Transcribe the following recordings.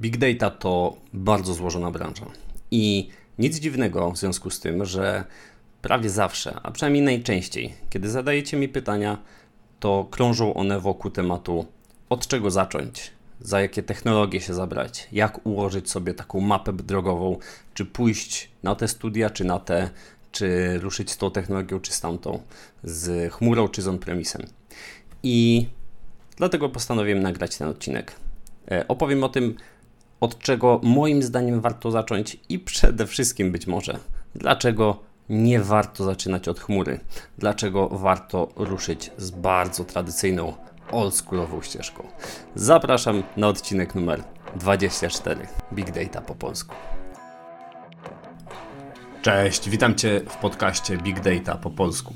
Big data to bardzo złożona branża i nic dziwnego w związku z tym, że prawie zawsze, a przynajmniej najczęściej, kiedy zadajecie mi pytania, to krążą one wokół tematu od czego zacząć, za jakie technologie się zabrać, jak ułożyć sobie taką mapę drogową, czy pójść na te studia, czy na te, czy ruszyć z tą technologią, czy z tamtą, z chmurą, czy z on-premisem. I dlatego postanowiłem nagrać ten odcinek. E, opowiem o tym, od czego moim zdaniem warto zacząć i przede wszystkim być może, dlaczego nie warto zaczynać od chmury, dlaczego warto ruszyć z bardzo tradycyjną, oldschoolową ścieżką. Zapraszam na odcinek numer 24 Big Data po polsku. Cześć, witam Cię w podcaście Big Data po polsku.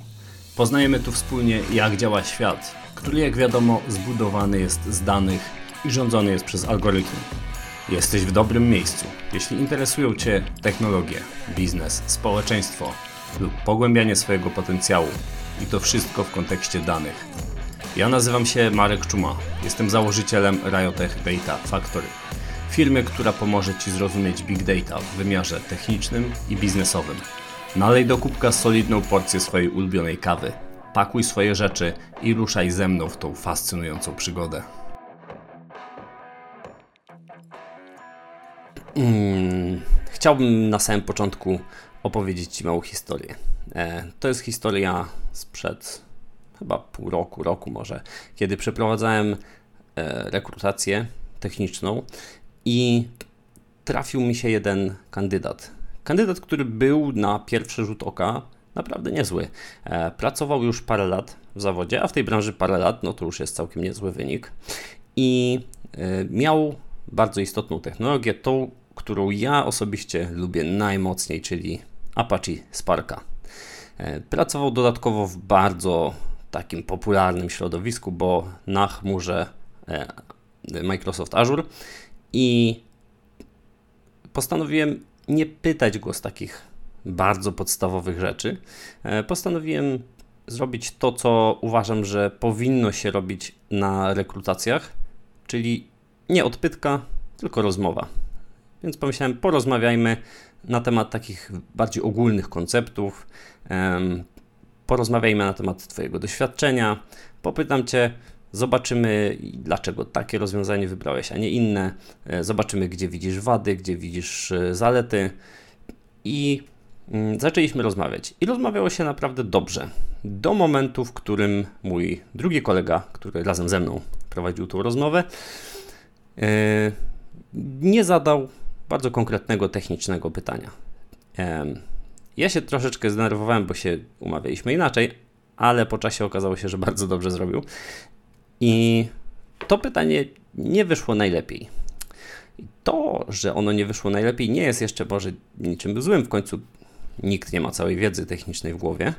Poznajemy tu wspólnie, jak działa świat, który, jak wiadomo, zbudowany jest z danych i rządzony jest przez algorytmy. Jesteś w dobrym miejscu. Jeśli interesują Cię technologie, biznes, społeczeństwo lub pogłębianie swojego potencjału i to wszystko w kontekście danych. Ja nazywam się Marek Czuma. Jestem założycielem Riotech Data Factory. Firmy, która pomoże Ci zrozumieć Big Data w wymiarze technicznym i biznesowym. Nalej do kubka solidną porcję swojej ulubionej kawy. Pakuj swoje rzeczy i ruszaj ze mną w tą fascynującą przygodę. Hmm, chciałbym na samym początku opowiedzieć Ci małą historię. E, to jest historia sprzed chyba pół roku, roku może, kiedy przeprowadzałem e, rekrutację techniczną i trafił mi się jeden kandydat. Kandydat, który był na pierwszy rzut oka naprawdę niezły. E, pracował już parę lat w zawodzie, a w tej branży parę lat, no to już jest całkiem niezły wynik. I miał bardzo istotną technologię, tą, którą ja osobiście lubię najmocniej, czyli Apache Sparka. E, pracował dodatkowo w bardzo takim popularnym środowisku, bo na chmurze e, Microsoft Azure i postanowiłem nie pytać go z takich bardzo podstawowych rzeczy. E, postanowiłem zrobić to, co uważam, że powinno się robić na rekrutacjach, czyli nie odpytka, tylko rozmowa. Więc pomyślałem, porozmawiajmy na temat takich bardziej ogólnych konceptów. Porozmawiajmy na temat Twojego doświadczenia. Popytam Cię, zobaczymy, dlaczego takie rozwiązanie wybrałeś, a nie inne. E, zobaczymy, gdzie widzisz wady, gdzie widzisz e, zalety. I mm, zaczęliśmy rozmawiać. I rozmawiało się naprawdę dobrze. Do momentu, w którym mój drugi kolega, który razem ze mną prowadził tą rozmowę, e, nie zadał bardzo konkretnego, technicznego pytania. Ja się troszeczkę zdenerwowałem, bo się umawialiśmy inaczej, ale po czasie okazało się, że bardzo dobrze zrobił. I to pytanie nie wyszło najlepiej. To, że ono nie wyszło najlepiej, nie jest jeszcze może niczym złym. W końcu nikt nie ma całej wiedzy technicznej w głowie,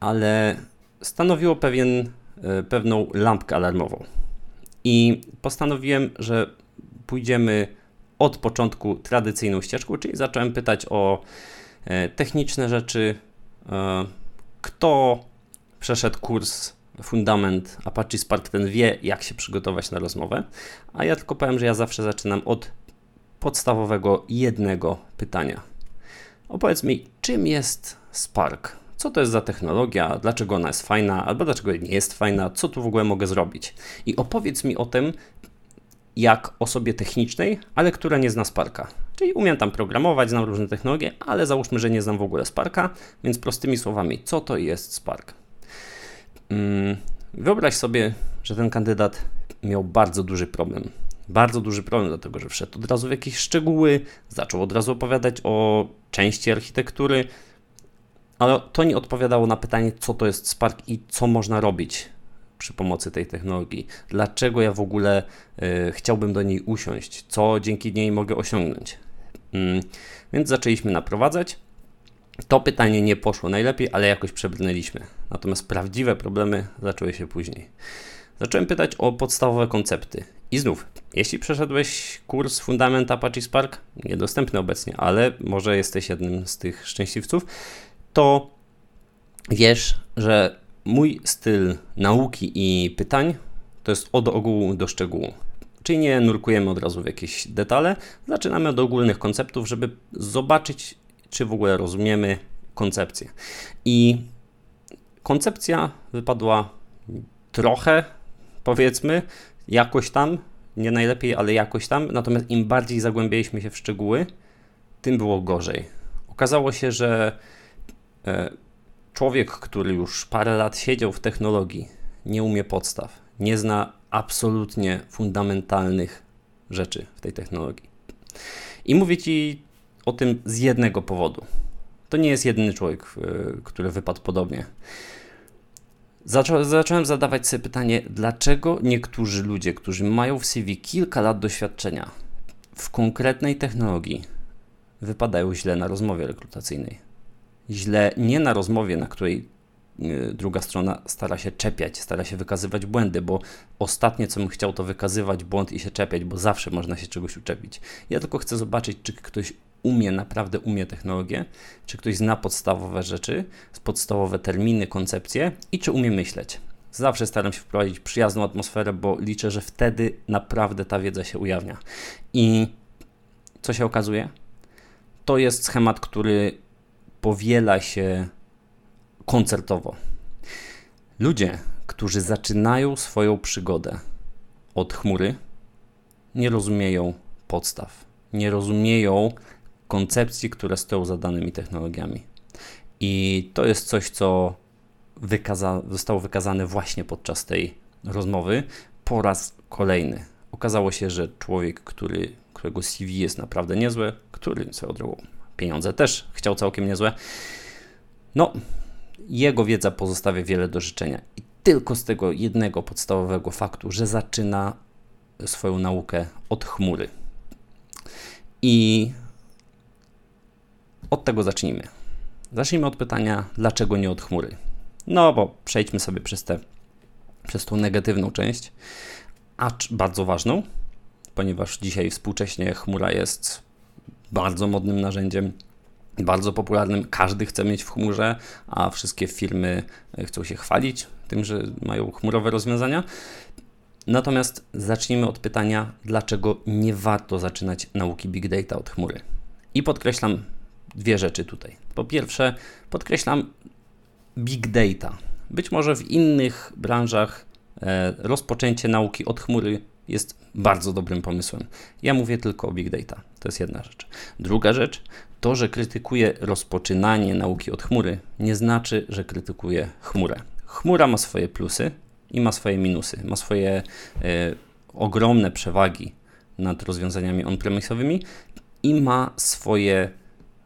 ale stanowiło pewien, e, pewną lampkę alarmową. I postanowiłem, że pójdziemy od początku tradycyjną ścieżką, czyli zacząłem pytać o e, techniczne rzeczy, e, kto przeszedł kurs Fundament Apache Spark, ten wie, jak się przygotować na rozmowę, a ja tylko powiem, że ja zawsze zaczynam od podstawowego jednego pytania. Opowiedz mi, czym jest Spark? Co to jest za technologia? Dlaczego ona jest fajna? Albo dlaczego nie jest fajna? Co tu w ogóle mogę zrobić? I opowiedz mi o tym, jak osobie technicznej, ale która nie zna Sparka. Czyli umiem tam programować, znam różne technologie, ale załóżmy, że nie znam w ogóle Sparka, więc prostymi słowami, co to jest Spark? Hmm, wyobraź sobie, że ten kandydat miał bardzo duży problem. Bardzo duży problem, dlatego że wszedł od razu w jakieś szczegóły, zaczął od razu opowiadać o części architektury, ale to nie odpowiadało na pytanie, co to jest Spark i co można robić przy pomocy tej technologii. Dlaczego ja w ogóle y, chciałbym do niej usiąść? Co dzięki niej mogę osiągnąć? Mm, więc zaczęliśmy naprowadzać. To pytanie nie poszło najlepiej, ale jakoś przebrnęliśmy. Natomiast prawdziwe problemy zaczęły się później. Zacząłem pytać o podstawowe koncepty. I znów, jeśli przeszedłeś kurs Fundament Apache Spark, niedostępny obecnie, ale może jesteś jednym z tych szczęśliwców, to wiesz, że mój styl nauki i pytań to jest od ogółu do szczegółu. Czyli nie nurkujemy od razu w jakieś detale, zaczynamy od ogólnych konceptów, żeby zobaczyć, czy w ogóle rozumiemy koncepcję. I koncepcja wypadła trochę, powiedzmy, jakoś tam, nie najlepiej, ale jakoś tam. Natomiast im bardziej zagłębialiśmy się w szczegóły, tym było gorzej. Okazało się, że e, człowiek, który już parę lat siedział w technologii, nie umie podstaw, nie zna absolutnie fundamentalnych rzeczy w tej technologii. I mówię Ci o tym z jednego powodu. To nie jest jedyny człowiek, który wypadł podobnie. Zaczą, zacząłem zadawać sobie pytanie, dlaczego niektórzy ludzie, którzy mają w CV kilka lat doświadczenia w konkretnej technologii, wypadają źle na rozmowie rekrutacyjnej. Źle nie na rozmowie, na której y, druga strona stara się czepiać, stara się wykazywać błędy, bo ostatnie, co bym chciał, to wykazywać błąd i się czepiać, bo zawsze można się czegoś uczepić. Ja tylko chcę zobaczyć, czy ktoś umie, naprawdę umie technologię, czy ktoś zna podstawowe rzeczy, podstawowe terminy, koncepcje i czy umie myśleć. Zawsze staram się wprowadzić przyjazną atmosferę, bo liczę, że wtedy naprawdę ta wiedza się ujawnia. I co się okazuje? To jest schemat, który powiela się koncertowo. Ludzie, którzy zaczynają swoją przygodę od chmury, nie rozumieją podstaw, nie rozumieją koncepcji, które stoją za danymi technologiami. I to jest coś, co wykaza zostało wykazane właśnie podczas tej rozmowy po raz kolejny. Okazało się, że człowiek, który, którego CV jest naprawdę niezłe, który swoją drogą pieniądze też chciał całkiem niezłe, no, jego wiedza pozostawia wiele do życzenia. I tylko z tego jednego podstawowego faktu, że zaczyna swoją naukę od chmury. I od tego zacznijmy. Zacznijmy od pytania, dlaczego nie od chmury? No bo przejdźmy sobie przez, te, przez tą negatywną część, acz bardzo ważną, ponieważ dzisiaj współcześnie chmura jest bardzo modnym narzędziem, bardzo popularnym. Każdy chce mieć w chmurze, a wszystkie firmy chcą się chwalić tym, że mają chmurowe rozwiązania. Natomiast zacznijmy od pytania, dlaczego nie warto zaczynać nauki big data od chmury. I podkreślam dwie rzeczy tutaj. Po pierwsze, podkreślam big data. Być może w innych branżach e, rozpoczęcie nauki od chmury jest bardzo dobrym pomysłem. Ja mówię tylko o big data. To jest jedna rzecz. Druga rzecz, to, że krytykuję rozpoczynanie nauki od chmury, nie znaczy, że krytykuję chmurę. Chmura ma swoje plusy i ma swoje minusy. Ma swoje e, ogromne przewagi nad rozwiązaniami on-premisowymi i ma swoje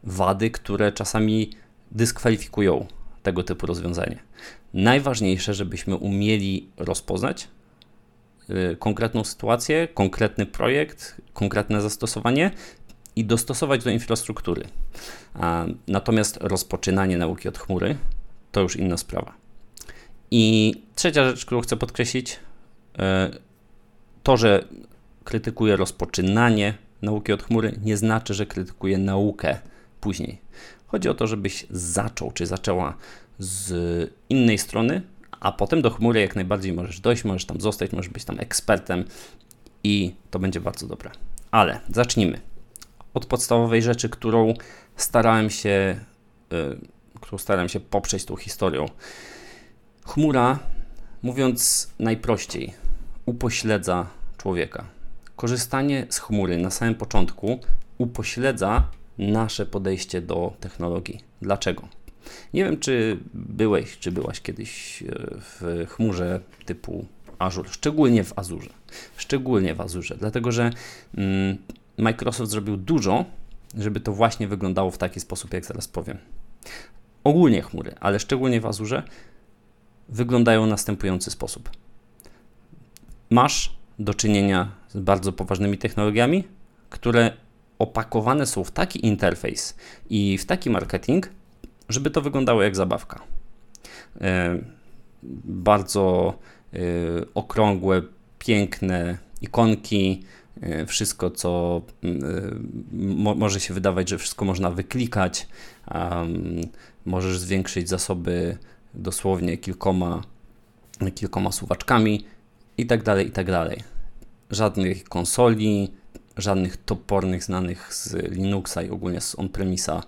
wady, które czasami dyskwalifikują tego typu rozwiązanie. Najważniejsze, żebyśmy umieli rozpoznać y, konkretną sytuację, konkretny projekt, konkretne zastosowanie i dostosować do infrastruktury. Natomiast rozpoczynanie nauki od chmury to już inna sprawa. I trzecia rzecz, którą chcę podkreślić, y, to, że krytykuję rozpoczynanie nauki od chmury, nie znaczy, że krytykuję naukę później. Chodzi o to, żebyś zaczął czy zaczęła z innej strony, a potem do chmury jak najbardziej możesz dojść, możesz tam zostać, możesz być tam ekspertem i to będzie bardzo dobre. Ale zacznijmy od podstawowej rzeczy, którą starałem się, yy, którą starałem się poprzeć tą historią. Chmura, mówiąc najprościej, upośledza człowieka. Korzystanie z chmury na samym początku upośledza nasze podejście do technologii. Dlaczego? Nie wiem, czy byłeś, czy byłaś kiedyś e, w chmurze typu Azure, szczególnie w Azure. Szczególnie w Azure, dlatego że mm, Microsoft zrobił dużo, żeby to właśnie wyglądało w taki sposób, jak zaraz powiem. Ogólnie chmury, ale szczególnie w Azure wyglądają w następujący sposób. Masz do czynienia z bardzo poważnymi technologiami, które opakowane są w taki interfejs i w taki marketing, żeby to wyglądało jak zabawka. E, bardzo e, okrągłe, piękne ikonki, e, wszystko, co może się wydawać, że wszystko można wyklikać. możesz zwiększyć zasoby dosłownie kilkoma, kilkoma suwaczkami i tak dalej, i tak dalej. żadnych konsoli, żadnych topornych znanych z Linuxa i ogólnie z on-premisa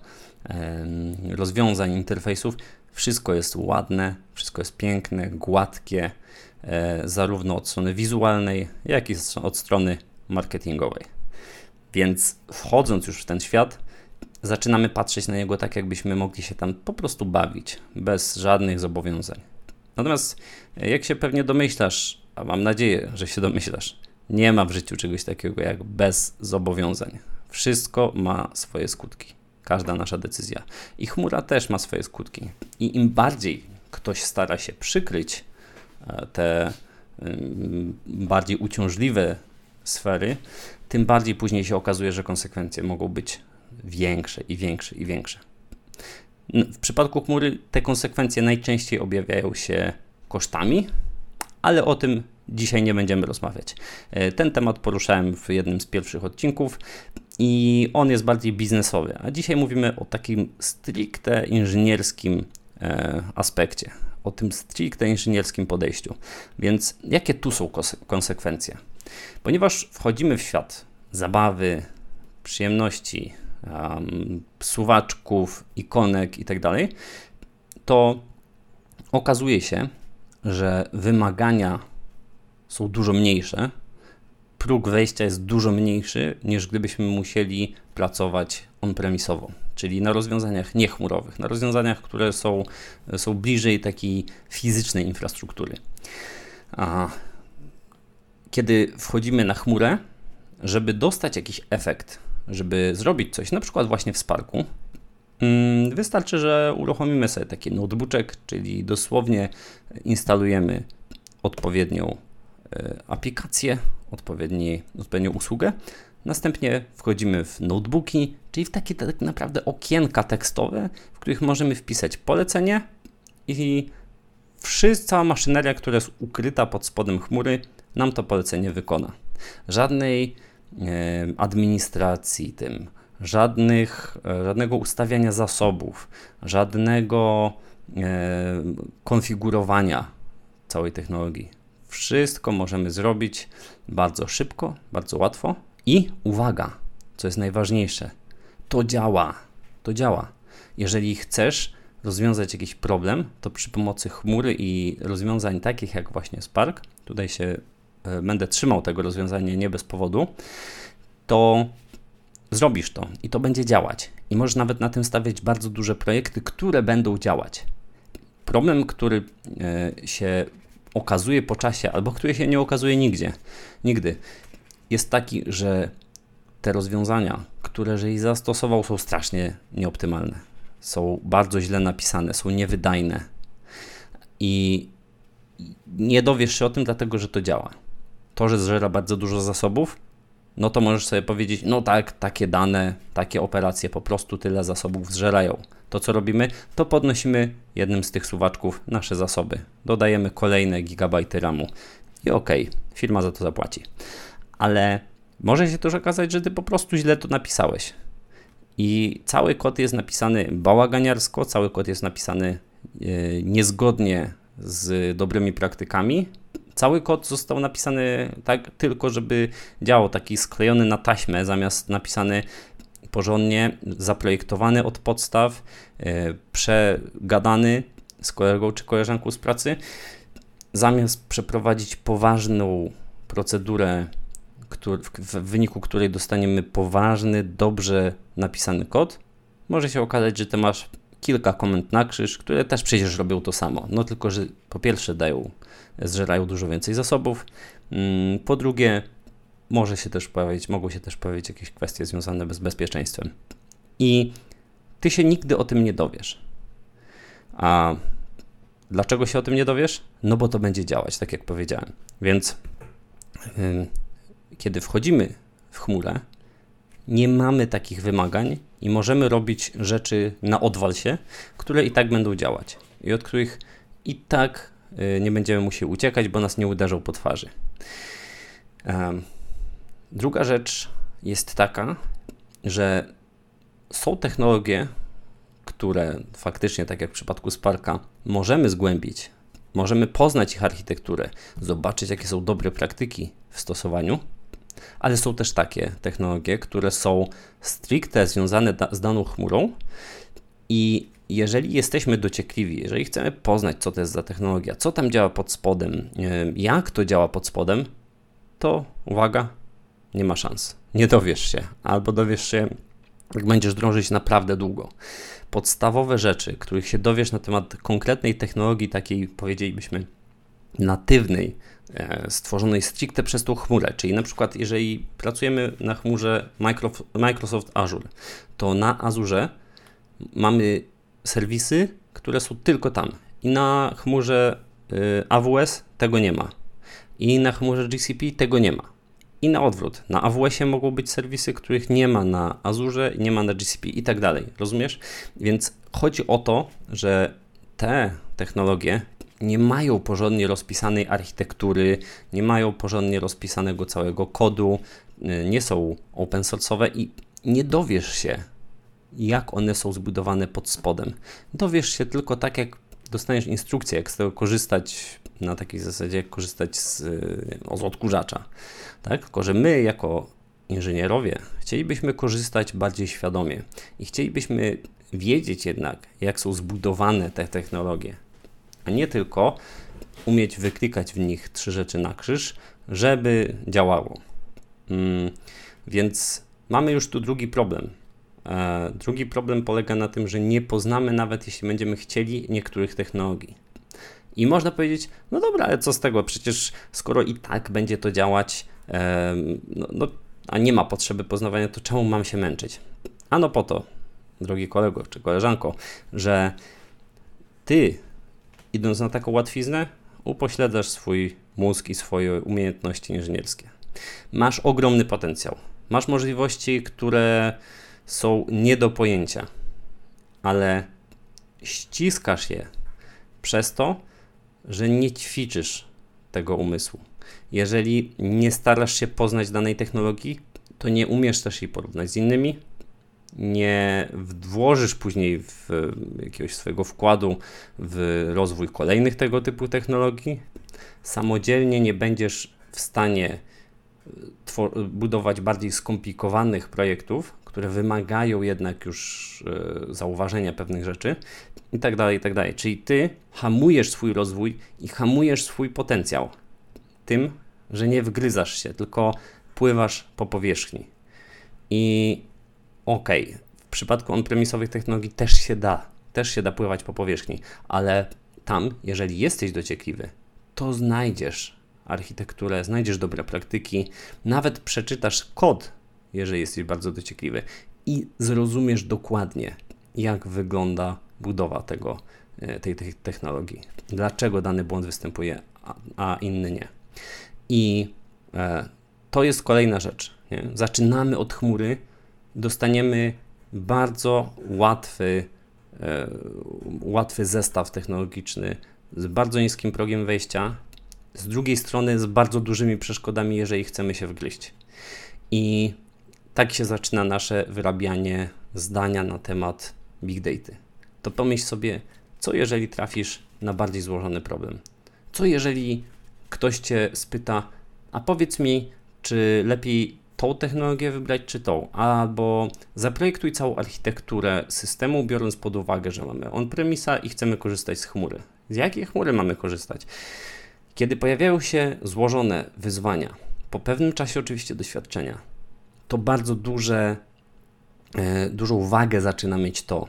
rozwiązań, interfejsów. Wszystko jest ładne, wszystko jest piękne, gładkie, e, zarówno od strony wizualnej, jak i od strony marketingowej. Więc wchodząc już w ten świat, zaczynamy patrzeć na niego tak, jakbyśmy mogli się tam po prostu bawić, bez żadnych zobowiązań. Natomiast, e, jak się pewnie domyślasz, a mam nadzieję, że się domyślasz, nie ma w życiu czegoś takiego jak bez zobowiązań. Wszystko ma swoje skutki. Każda nasza decyzja. I chmura też ma swoje skutki. I im bardziej ktoś stara się przykryć e, te bardziej uciążliwe sfery, tym bardziej później się okazuje, że konsekwencje mogą być większe i większe i większe. W przypadku chmury te konsekwencje najczęściej objawiają się kosztami, ale o tym dzisiaj nie będziemy rozmawiać. E, ten temat poruszałem w jednym z pierwszych odcinków i on jest bardziej biznesowy, a dzisiaj mówimy o takim stricte inżynierskim e, aspekcie, o tym stricte inżynierskim podejściu. Więc jakie tu są konsekwencje? Ponieważ wchodzimy w świat zabawy, przyjemności, um, suwaczków, ikonek tak to okazuje się, że wymagania są dużo mniejsze, próg wejścia jest dużo mniejszy niż gdybyśmy musieli pracować on-premisowo, czyli na rozwiązaniach niechmurowych, na rozwiązaniach, które są, są bliżej takiej fizycznej infrastruktury. A kiedy wchodzimy na chmurę, żeby dostać jakiś efekt, żeby zrobić coś, na przykład właśnie w Sparku, mm, wystarczy, że uruchomimy sobie taki notebook, czyli dosłownie instalujemy odpowiednią e, aplikację, odpowiedni, odpowiednią usługę. Następnie wchodzimy w notebooki, czyli w takie tak naprawdę okienka tekstowe, w których możemy wpisać polecenie i wszystka cała maszyneria, która jest ukryta pod spodem chmury, nam to polecenie wykona. Żadnej e, administracji tym, żadnych, żadnego ustawiania zasobów, żadnego e, konfigurowania całej technologii. Wszystko możemy zrobić bardzo szybko, bardzo łatwo i uwaga, co jest najważniejsze, to działa. To działa. Jeżeli chcesz rozwiązać jakiś problem, to przy pomocy chmury i rozwiązań takich jak właśnie Spark, tutaj się e, będę trzymał tego rozwiązania nie bez powodu, to zrobisz to i to będzie działać. I możesz nawet na tym stawiać bardzo duże projekty, które będą działać. Problem, który e, się okazuje po czasie, albo który się nie okazuje nigdzie, nigdy, jest taki, że te rozwiązania, które jeżeli zastosował, są strasznie nieoptymalne. Są bardzo źle napisane, są niewydajne. I nie dowiesz się o tym, dlatego że to działa. To, że zżera bardzo dużo zasobów, no to możesz sobie powiedzieć, no tak, takie dane, takie operacje po prostu tyle zasobów zżerają. To co robimy, to podnosimy jednym z tych suwaczków nasze zasoby. Dodajemy kolejne gigabajty RAMu i ok, firma za to zapłaci. Ale może się też okazać, że ty po prostu źle to napisałeś. I cały kod jest napisany bałaganiarsko, cały kod jest napisany yy, niezgodnie z dobrymi praktykami, Cały kod został napisany tak tylko, żeby działał taki sklejony na taśmę, zamiast napisany porządnie, zaprojektowany od podstaw, e, przegadany z kolegą czy koleżanką z pracy, zamiast przeprowadzić poważną procedurę, w wyniku której dostaniemy poważny, dobrze napisany kod, może się okazać, że ty masz kilka komend na krzyż, które też przecież robią to samo. No tylko, że po pierwsze dają, zżerają dużo więcej zasobów, mm, po drugie może się też pojawić, mogą się też pojawić jakieś kwestie związane z bezpieczeństwem. I ty się nigdy o tym nie dowiesz. A dlaczego się o tym nie dowiesz? No bo to będzie działać, tak jak powiedziałem. Więc kiedy wchodzimy w chmurę, nie mamy takich wymagań i możemy robić rzeczy na odwal się, które i tak będą działać i od których i tak y, nie będziemy musieli uciekać, bo nas nie uderzą po twarzy. Druga rzecz jest taka, że są technologie, które faktycznie, tak jak w przypadku Sparka, możemy zgłębić możemy poznać ich architekturę, zobaczyć, jakie są dobre praktyki w stosowaniu, ale są też takie technologie, które są stricte związane da z daną chmurą i jeżeli jesteśmy dociekliwi, jeżeli chcemy poznać, co to jest za technologia, co tam działa pod spodem, jak to działa pod spodem, to uwaga, nie ma szans. Nie dowiesz się, albo dowiesz się, jak będziesz drążyć naprawdę długo. Podstawowe rzeczy, których się dowiesz na temat konkretnej technologii, takiej powiedzielibyśmy natywnej, e, stworzonej stricte przez tą chmurę, czyli na przykład jeżeli pracujemy na chmurze Microsoft Azure, to na Azure mamy serwisy, które są tylko tam. I na chmurze y, AWS tego nie ma. I na chmurze GCP tego nie ma. I na odwrót. Na AWS-ie mogą być serwisy, których nie ma na Azure, nie ma na GCP i tak dalej. Rozumiesz? Więc chodzi o to, że te technologie nie mają porządnie rozpisanej architektury, nie mają porządnie rozpisanego całego kodu, y, nie są open source'owe i nie dowiesz się, jak one są zbudowane pod spodem. Dowiesz się tylko tak, jak dostaniesz instrukcję, jak z tego korzystać na takiej zasadzie, jak korzystać z, z odkurzacza. Tak? Tylko, że my jako inżynierowie chcielibyśmy korzystać bardziej świadomie i chcielibyśmy wiedzieć jednak, jak są zbudowane te technologie, a nie tylko umieć wyklikać w nich trzy rzeczy na krzyż, żeby działało. Mm, więc mamy już tu drugi problem. E, drugi problem polega na tym, że nie poznamy nawet jeśli będziemy chcieli niektórych technologii. I można powiedzieć, no dobra, ale co z tego? Przecież skoro i tak będzie to działać, no, no, a nie ma potrzeby poznawania, to czemu mam się męczyć? Ano po to, drogi kolego czy koleżanko, że ty, idąc na taką łatwiznę, upośledzasz swój mózg i swoje umiejętności inżynierskie. Masz ogromny potencjał. Masz możliwości, które są nie do pojęcia, ale ściskasz je przez to, że nie ćwiczysz tego umysłu. Jeżeli nie starasz się poznać danej technologii, to nie umiesz też jej porównać z innymi, nie włożysz później w jakiegoś swojego wkładu w rozwój kolejnych tego typu technologii, samodzielnie nie będziesz w stanie budować bardziej skomplikowanych projektów, które wymagają jednak już e, zauważenia pewnych rzeczy i tak dalej, i tak dalej. Czyli ty hamujesz swój rozwój i hamujesz swój potencjał tym, że nie wgryzasz się, tylko pływasz po powierzchni. I okej, okay, w przypadku on-premisowych technologii też się da, też się da pływać po powierzchni, ale tam, jeżeli jesteś dociekliwy, to znajdziesz architekturę, znajdziesz dobre praktyki, nawet przeczytasz kod jeżeli jesteś bardzo dociekliwy i zrozumiesz dokładnie, jak wygląda budowa tego, e, tej, tej technologii. Dlaczego dany błąd występuje, a, a inny nie. I e, to jest kolejna rzecz. Nie? Zaczynamy od chmury, dostaniemy bardzo łatwy, e, łatwy zestaw technologiczny z bardzo niskim progiem wejścia, z drugiej strony z bardzo dużymi przeszkodami, jeżeli chcemy się wgryźć. I tak się zaczyna nasze wyrabianie zdania na temat big data. To pomyśl sobie, co jeżeli trafisz na bardziej złożony problem? Co jeżeli ktoś cię spyta, a powiedz mi, czy lepiej tą technologię wybrać, czy tą? Albo zaprojektuj całą architekturę systemu, biorąc pod uwagę, że mamy on-premisa i chcemy korzystać z chmury. Z jakiej chmury mamy korzystać? Kiedy pojawiają się złożone wyzwania, po pewnym czasie oczywiście doświadczenia, to bardzo duże, e, dużą wagę zaczyna mieć to,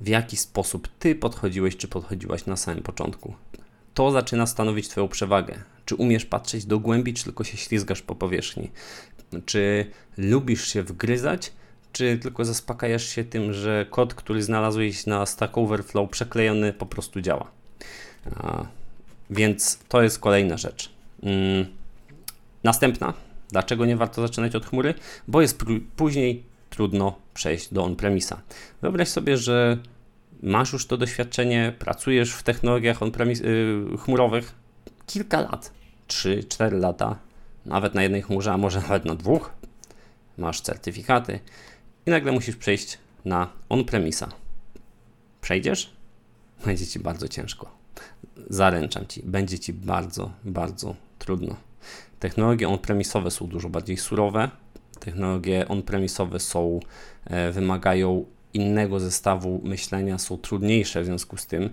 w jaki sposób ty podchodziłeś czy podchodziłaś na samym początku. To zaczyna stanowić Twoją przewagę. Czy umiesz patrzeć do głębi, czy tylko się ślizgasz po powierzchni? Czy lubisz się wgryzać, czy tylko zaspokajasz się tym, że kod, który znalazłeś na Stack Overflow przeklejony po prostu działa? A, więc to jest kolejna rzecz. Mm. Następna Dlaczego nie warto zaczynać od chmury? Bo jest później trudno przejść do on-premisa. Wyobraź sobie, że masz już to doświadczenie, pracujesz w technologiach on yy, chmurowych kilka lat, 3-4 lata, nawet na jednej chmurze, a może nawet na dwóch. Masz certyfikaty i nagle musisz przejść na on-premisa. Przejdziesz? Będzie ci bardzo ciężko. zaręczam Ci, będzie Ci bardzo, bardzo trudno. Technologie on-premisowe są dużo bardziej surowe. Technologie on-premisowe są, e, wymagają innego zestawu myślenia, są trudniejsze w związku z tym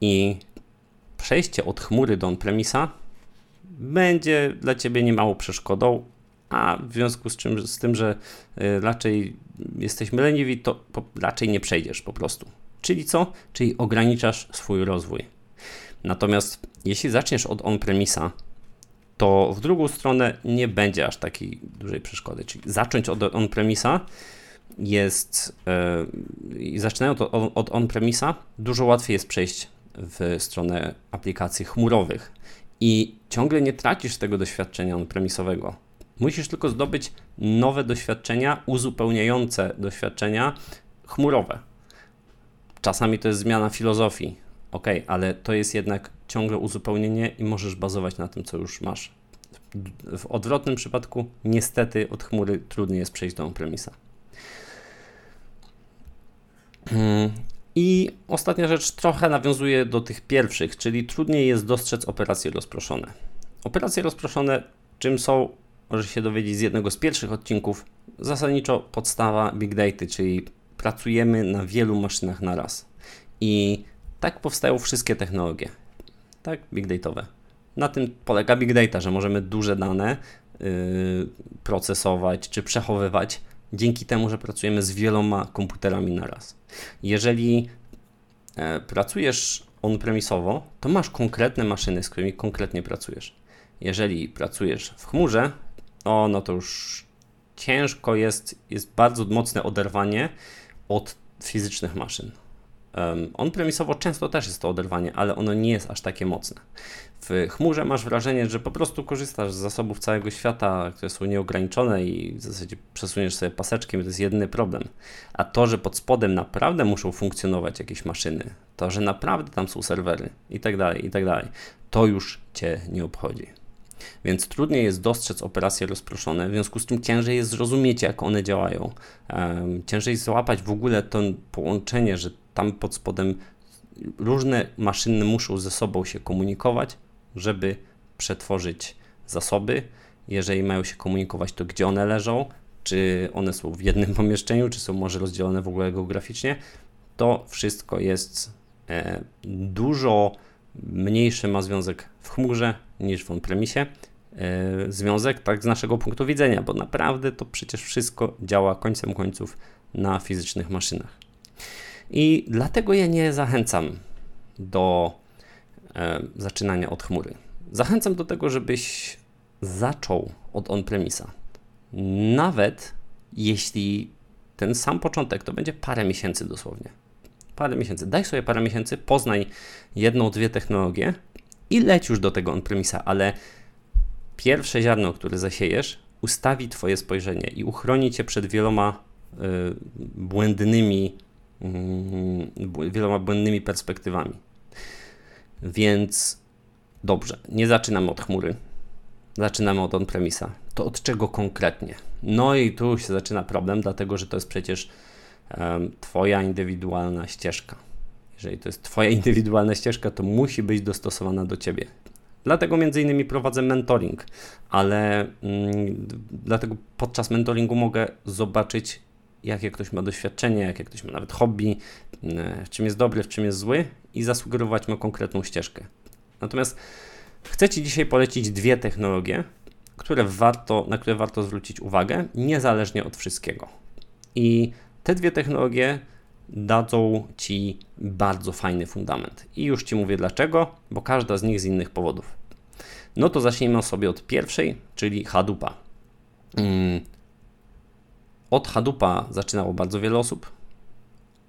i przejście od chmury do on-premisa będzie dla Ciebie niemałą przeszkodą, a w związku z, czym, z tym, że y, raczej jesteśmy leniwi, to raczej nie przejdziesz po prostu. Czyli co? Czyli ograniczasz swój rozwój. Natomiast jeśli zaczniesz od on-premisa, to w drugą stronę nie będzie aż takiej dużej przeszkody. Czyli zacząć od on-premisa jest yy, i zaczynając od on-premisa, dużo łatwiej jest przejść w stronę aplikacji chmurowych i ciągle nie tracisz tego doświadczenia on-premisowego. Musisz tylko zdobyć nowe doświadczenia, uzupełniające doświadczenia chmurowe. Czasami to jest zmiana filozofii, ok, ale to jest jednak ciągle uzupełnienie i możesz bazować na tym, co już masz. W odwrotnym przypadku, niestety, od chmury trudniej jest przejść do on-premisa. Hmm. I ostatnia rzecz trochę nawiązuje do tych pierwszych, czyli trudniej jest dostrzec operacje rozproszone. Operacje rozproszone czym są? Możesz się dowiedzieć z jednego z pierwszych odcinków. Zasadniczo podstawa big data, czyli pracujemy na wielu maszynach na raz. I tak powstają wszystkie technologie, tak, big dataowe. Na tym polega big data, że możemy duże dane yy, procesować czy przechowywać dzięki temu, że pracujemy z wieloma komputerami na raz. Jeżeli e, pracujesz on-premisowo, to masz konkretne maszyny, z którymi konkretnie pracujesz. Jeżeli pracujesz w chmurze, o, no to już ciężko jest, jest bardzo mocne oderwanie od fizycznych maszyn. Um, on-premisowo często też jest to oderwanie, ale ono nie jest aż takie mocne. W chmurze masz wrażenie, że po prostu korzystasz z zasobów całego świata, które są nieograniczone i w zasadzie przesuniesz sobie paseczkiem, to jest jedyny problem. A to, że pod spodem naprawdę muszą funkcjonować jakieś maszyny, to, że naprawdę tam są serwery i tak dalej, i tak dalej, to już Cię nie obchodzi. Więc trudniej jest dostrzec operacje rozproszone, w związku z tym ciężej jest zrozumieć, jak one działają. Ciężej złapać w ogóle to połączenie, że tam pod spodem różne maszyny muszą ze sobą się komunikować, żeby przetworzyć zasoby. Jeżeli mają się komunikować, to gdzie one leżą, czy one są w jednym pomieszczeniu, czy są może rozdzielone w ogóle geograficznie, to wszystko jest e, dużo mniejszy ma związek w chmurze niż w on-premisie. E, związek tak z naszego punktu widzenia, bo naprawdę to przecież wszystko działa końcem końców na fizycznych maszynach. I dlatego ja nie zachęcam do e, zaczynania od chmury. Zachęcam do tego, żebyś zaczął od on-premisa. Nawet jeśli ten sam początek to będzie parę miesięcy dosłownie. Parę miesięcy. Daj sobie parę miesięcy, poznaj jedną, dwie technologie i leć już do tego on-premisa, ale pierwsze ziarno, które zasiejesz, ustawi Twoje spojrzenie i uchroni Cię przed wieloma y, błędnymi wieloma błędnymi perspektywami. Więc dobrze, nie zaczynamy od chmury, zaczynamy od on-premisa. To od czego konkretnie? No i tu się zaczyna problem, dlatego że to jest przecież um, Twoja indywidualna ścieżka. Jeżeli to jest Twoja indywidualna ścieżka, to musi być dostosowana do Ciebie. Dlatego między innymi prowadzę mentoring, ale mm, dlatego podczas mentoringu mogę zobaczyć, jakie ktoś ma doświadczenie, jakie ktoś ma nawet hobby, w czym jest dobry, w czym jest zły i zasugerować mu konkretną ścieżkę. Natomiast chcę Ci dzisiaj polecić dwie technologie, które warto, na które warto zwrócić uwagę, niezależnie od wszystkiego. I te dwie technologie dadzą Ci bardzo fajny fundament. I już Ci mówię dlaczego, bo każda z nich z innych powodów. No to zacznijmy sobie od pierwszej, czyli Hadoopa. Od Hadoopa zaczynało bardzo wiele osób,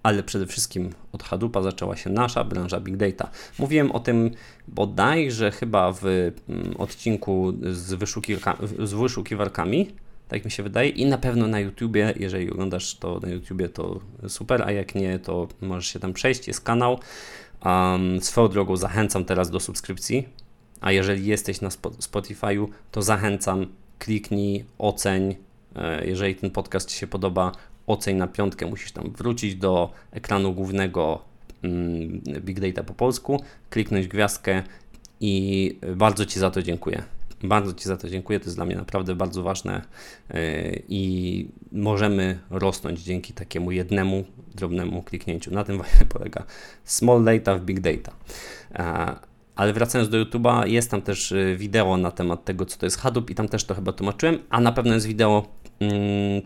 ale przede wszystkim od Hadoopa zaczęła się nasza branża Big Data. Mówiłem o tym bodajże chyba w mm, odcinku z, wyszukiwarka, z wyszukiwarkami, tak mi się wydaje, i na pewno na YouTubie, jeżeli oglądasz to na YouTubie, to super, a jak nie, to możesz się tam przejść, jest kanał. Um, swoją drogą zachęcam teraz do subskrypcji, a jeżeli jesteś na Spotify'u, to zachęcam, kliknij, oceń, jeżeli ten podcast Ci się podoba, oceń na piątkę. Musisz tam wrócić do ekranu głównego, mm, Big Data po polsku, kliknąć gwiazdkę i bardzo Ci za to dziękuję. Bardzo Ci za to dziękuję. To jest dla mnie naprawdę bardzo ważne yy, i możemy rosnąć dzięki takiemu jednemu drobnemu kliknięciu. Na tym właśnie polega small data w big data. Ale wracając do YouTube'a, jest tam też wideo na temat tego, co to jest Hadoop i tam też to chyba tłumaczyłem, a na pewno jest wideo,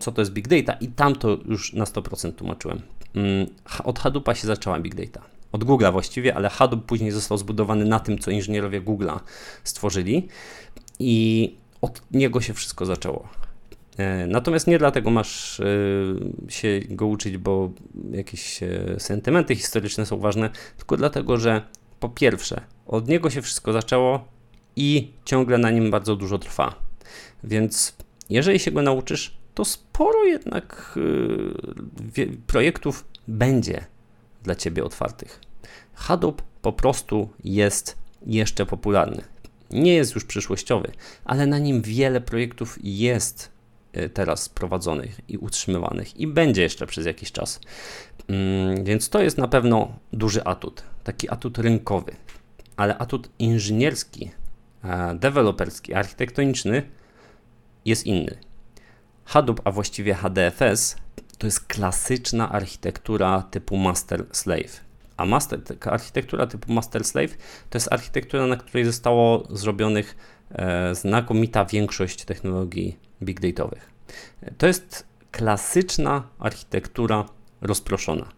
co to jest Big Data i tam to już na 100% tłumaczyłem. Mm, od Hadoopa się zaczęła Big Data. Od Google'a właściwie, ale Hadoop później został zbudowany na tym, co inżynierowie Google'a stworzyli i od niego się wszystko zaczęło. E, natomiast nie dlatego masz e, się go uczyć, bo jakieś e, sentymenty historyczne są ważne, tylko dlatego, że po pierwsze, od niego się wszystko zaczęło i ciągle na nim bardzo dużo trwa. Więc jeżeli się go nauczysz, to sporo jednak projektów będzie dla ciebie otwartych. Hadoop po prostu jest jeszcze popularny. Nie jest już przyszłościowy, ale na nim wiele projektów jest Y, teraz prowadzonych i utrzymywanych i będzie jeszcze przez jakiś czas. Mm, więc to jest na pewno duży atut, taki atut rynkowy, ale atut inżynierski, e, deweloperski, architektoniczny jest inny. Hadoop, a właściwie HDFS, to jest klasyczna architektura typu master-slave. A master, architektura typu master-slave to jest architektura, na której zostało zrobionych e, znakomita większość technologii big dataowych. To jest klasyczna architektura rozproszona,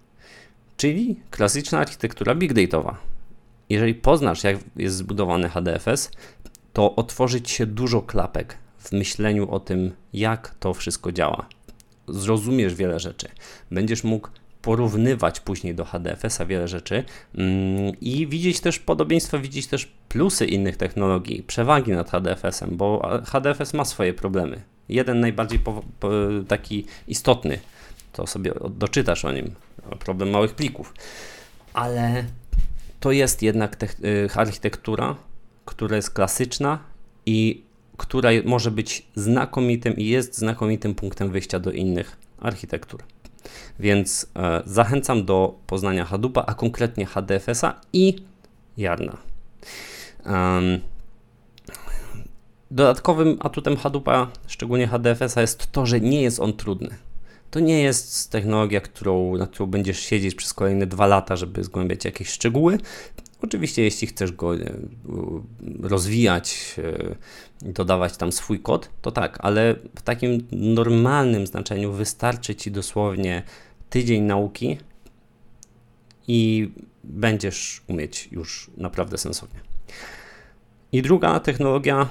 czyli klasyczna architektura big dataowa. Jeżeli poznasz, jak jest zbudowany HDFS, to otworzy ci się dużo klapek w myśleniu o tym, jak to wszystko działa. Zrozumiesz wiele rzeczy. Będziesz mógł porównywać później do HDFS-a wiele rzeczy mm, i widzieć też podobieństwa, widzieć też plusy innych technologii, przewagi nad HDFS-em, bo HDFS ma swoje problemy. Jeden najbardziej po, po, taki istotny, to sobie doczytasz o nim, problem małych plików, ale to jest jednak y, architektura, która jest klasyczna i która może być znakomitym i jest znakomitym punktem wyjścia do innych architektur. Więc e, zachęcam do poznania Hadoopa, a konkretnie HDFS-a i Jarna. Um, dodatkowym atutem Hadoopa, szczególnie HDFS-a, jest to, że nie jest on trudny. To nie jest technologia, którą, na którą będziesz siedzieć przez kolejne dwa lata, żeby zgłębiać jakieś szczegóły. Oczywiście, jeśli chcesz go rozwijać, e, dodawać tam swój kod, to tak, ale w takim normalnym znaczeniu wystarczy ci dosłownie tydzień nauki i będziesz umieć już naprawdę sensownie. I druga technologia,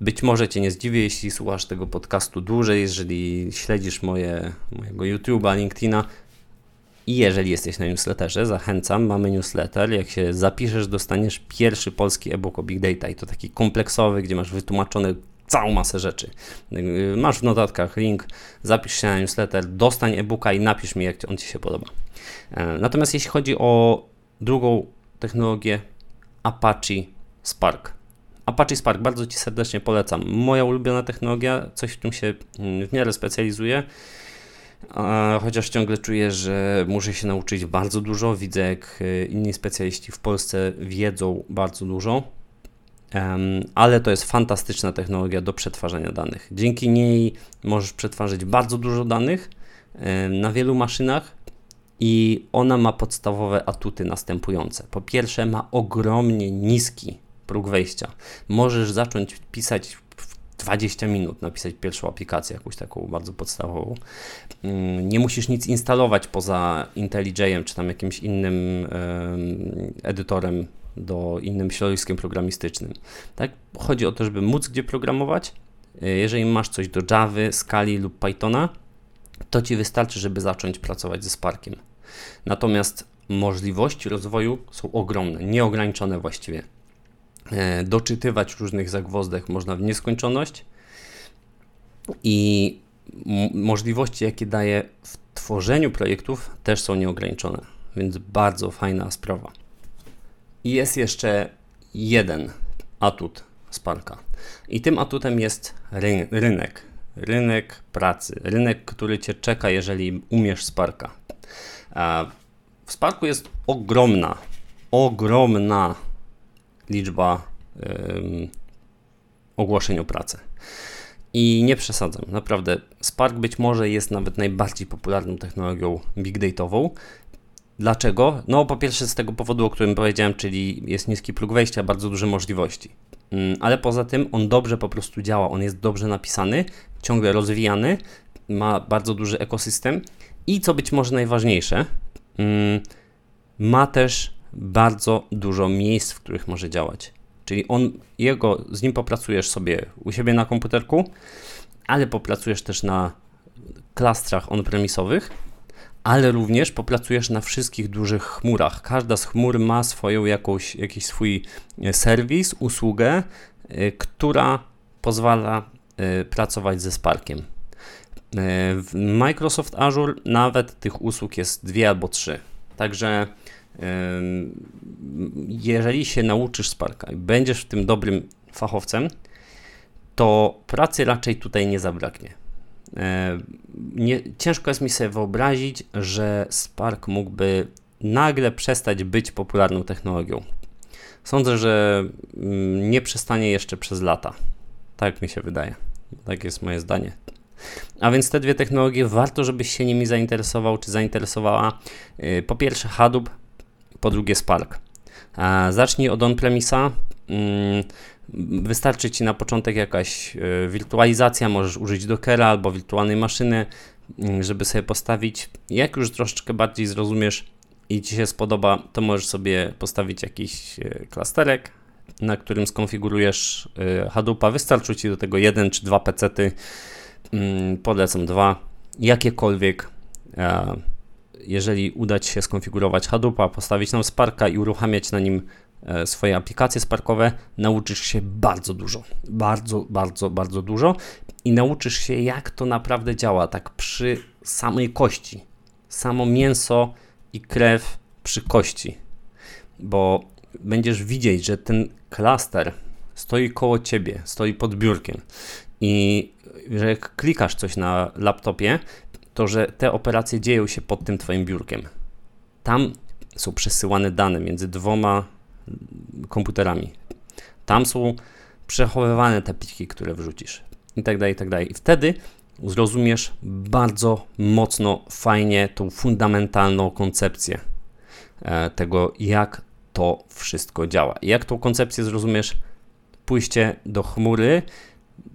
być może Cię nie zdziwię, jeśli słuchasz tego podcastu dłużej, jeżeli śledzisz moje, mojego YouTube'a, LinkedIna, i jeżeli jesteś na newsletterze, zachęcam, mamy newsletter. Jak się zapiszesz, dostaniesz pierwszy polski e-book o Big Data i to taki kompleksowy, gdzie masz wytłumaczone całą masę rzeczy. Masz w notatkach link, zapisz się na newsletter, dostań e-booka i napisz mi, jak on Ci się podoba. E, natomiast jeśli chodzi o drugą technologię, Apache Spark. Apache Spark bardzo Ci serdecznie polecam. Moja ulubiona technologia, coś w czym się mm, w miarę specjalizuję chociaż ciągle czuję, że muszę się nauczyć bardzo dużo. Widzę, jak e, inni specjaliści w Polsce wiedzą bardzo dużo, ale to jest fantastyczna technologia do przetwarzania danych. Dzięki niej możesz przetwarzać bardzo dużo danych na wielu maszynach. I ona ma podstawowe atuty następujące. Po pierwsze, ma ogromnie niski próg wejścia. Możesz zacząć pisać 20 minut napisać pierwszą aplikację, jakąś taką bardzo podstawową. Mm, nie musisz nic instalować poza IntelliJ'em czy tam jakimś innym edytorem do innym środowiskiem programistycznym. Tak? Chodzi o to, żeby móc gdzie programować. E, jeżeli masz coś do Java, Scala lub Pythona, to ci wystarczy, żeby zacząć pracować ze Sparkiem. Natomiast możliwości rozwoju są ogromne, nieograniczone właściwie. E, doczytywać różnych zagwozdek można w nieskończoność i możliwości, jakie daje w tworzeniu projektów, też są nieograniczone, więc bardzo fajna sprawa. I jest jeszcze jeden atut Sparka. I tym atutem jest ry rynek. Rynek pracy, rynek, który cię czeka, jeżeli umiesz Sparka. w Sparku jest ogromna, ogromna liczba ogłoszeń o pracę. I nie przesadzam, naprawdę. Spark być może jest nawet najbardziej popularną technologią big dataową. Dlaczego? No, po pierwsze z tego powodu, o którym powiedziałem, czyli jest niski próg wejścia, bardzo duże możliwości. Mm, ale poza tym on dobrze po prostu działa, on jest dobrze napisany, ciągle rozwijany, ma bardzo duży ekosystem i co być może najważniejsze, mm, ma też bardzo dużo miejsc, w których może działać. Czyli on, jego, z nim popracujesz sobie u siebie na komputerku, ale popracujesz też na klastrach on-premisowych, ale również popracujesz na wszystkich dużych chmurach. Każda z chmur ma swoją jakąś, jakiś swój e, serwis, usługę, y, która pozwala y, pracować ze Sparkiem. W Microsoft Azure nawet tych usług jest dwie albo trzy. Także jeżeli się nauczysz Sparka i będziesz w tym dobrym fachowcem, to pracy raczej tutaj nie zabraknie. Nie, ciężko jest mi sobie wyobrazić, że Spark mógłby nagle przestać być popularną technologią. Sądzę, że mm, nie przestanie jeszcze przez lata. Tak mi się wydaje. Tak jest moje zdanie. A więc te dwie technologie warto, żebyś się nimi zainteresował czy zainteresowała. Y, po pierwsze Hadoop, po drugie Spark. Zacznij od on-premisa. Mm, wystarczy Ci na początek jakaś y, wirtualizacja, możesz użyć Dockera albo wirtualnej maszyny, mm, żeby sobie postawić. Jak już troszeczkę bardziej zrozumiesz i Ci się spodoba, to możesz sobie postawić jakiś y, klasterek, na którym skonfigurujesz Hadoopa. Wystarczy Ci do tego jeden czy dwa pecety. Mm, polecam dwa, jakiekolwiek jeżeli uda Ci się skonfigurować Hadoopa, postawić nam Sparka i uruchamiać na nim e, swoje aplikacje Sparkowe, nauczysz się bardzo dużo. Bardzo, bardzo, bardzo dużo i nauczysz się, jak to naprawdę działa, tak przy samej kości. Samo mięso i krew przy kości. Bo będziesz widzieć, że ten klaster stoi koło ciebie, stoi pod biurkiem i że jak klikasz coś na laptopie, to że te operacje dzieją się pod tym Twoim biurkiem. Tam są przesyłane dane między dwoma komputerami. Tam są przechowywane te pliki, które wrzucisz i tak dalej, i tak dalej. I wtedy zrozumiesz bardzo mocno, fajnie tą fundamentalną koncepcję e, tego, jak to wszystko działa. Jak tą koncepcję zrozumiesz, pójście do chmury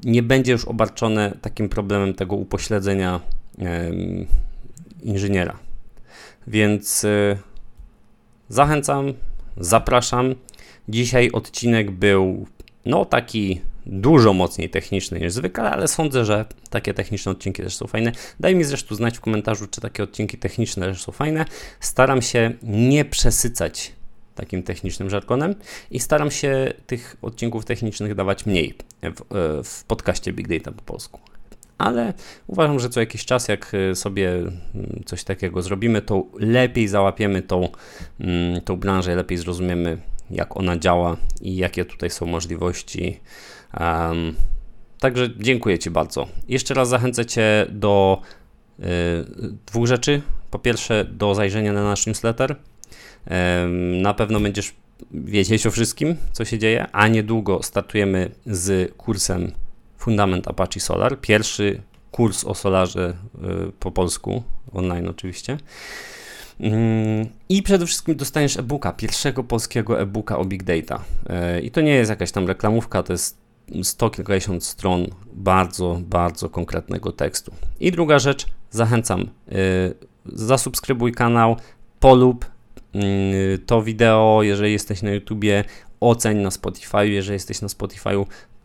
nie będzie już obarczone takim problemem tego upośledzenia inżyniera. Więc y, zachęcam, zapraszam. Dzisiaj odcinek był no taki dużo mocniej techniczny niż zwykle, ale sądzę, że takie techniczne odcinki też są fajne. Daj mi zresztą znać w komentarzu, czy takie odcinki techniczne też są fajne. Staram się nie przesycać takim technicznym żargonem i staram się tych odcinków technicznych dawać mniej w, e, w podcaście Big Data po polsku ale uważam, że co jakiś czas, jak y, sobie mm, coś takiego zrobimy, to lepiej załapiemy tą, mm, tą branżę, lepiej zrozumiemy, jak ona działa i jakie tutaj są możliwości. Um, także dziękuję Ci bardzo. Jeszcze raz zachęcę Cię do y, dwóch rzeczy. Po pierwsze, do zajrzenia na nasz newsletter. Um, na pewno będziesz wiedzieć o wszystkim, co się dzieje, a niedługo startujemy z kursem Fundament Apache Solar. Pierwszy kurs o solarze y, po polsku, online oczywiście. Mm, I przede wszystkim dostaniesz e-booka, pierwszego polskiego e-booka o Big Data. Y, I to nie jest jakaś tam reklamówka, to jest sto kilkadziesiąt stron bardzo, bardzo konkretnego tekstu. I druga rzecz, zachęcam, y, zasubskrybuj kanał, polub to wideo, jeżeli jesteś na YouTubie, oceń na Spotify, jeżeli jesteś na Spotify,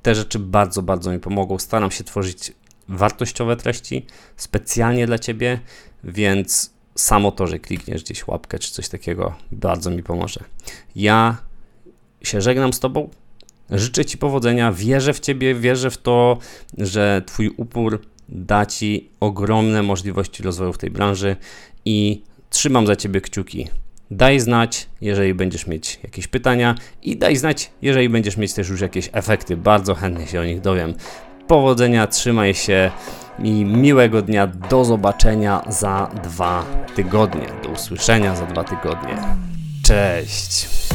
te rzeczy bardzo, bardzo mi pomogą. Staram się tworzyć wartościowe treści specjalnie dla Ciebie, więc samo to, że klikniesz gdzieś łapkę czy coś takiego, bardzo mi pomoże. Ja się żegnam z Tobą. Życzę Ci powodzenia, wierzę w Ciebie, wierzę w to, że Twój upór da Ci ogromne możliwości rozwoju w tej branży i trzymam za Ciebie kciuki. Daj znać, jeżeli będziesz mieć jakieś pytania i daj znać, jeżeli będziesz mieć też już jakieś efekty. Bardzo chętnie się o nich dowiem. Powodzenia, trzymaj się i miłego dnia. Do zobaczenia za dwa tygodnie. Do usłyszenia za dwa tygodnie. Cześć!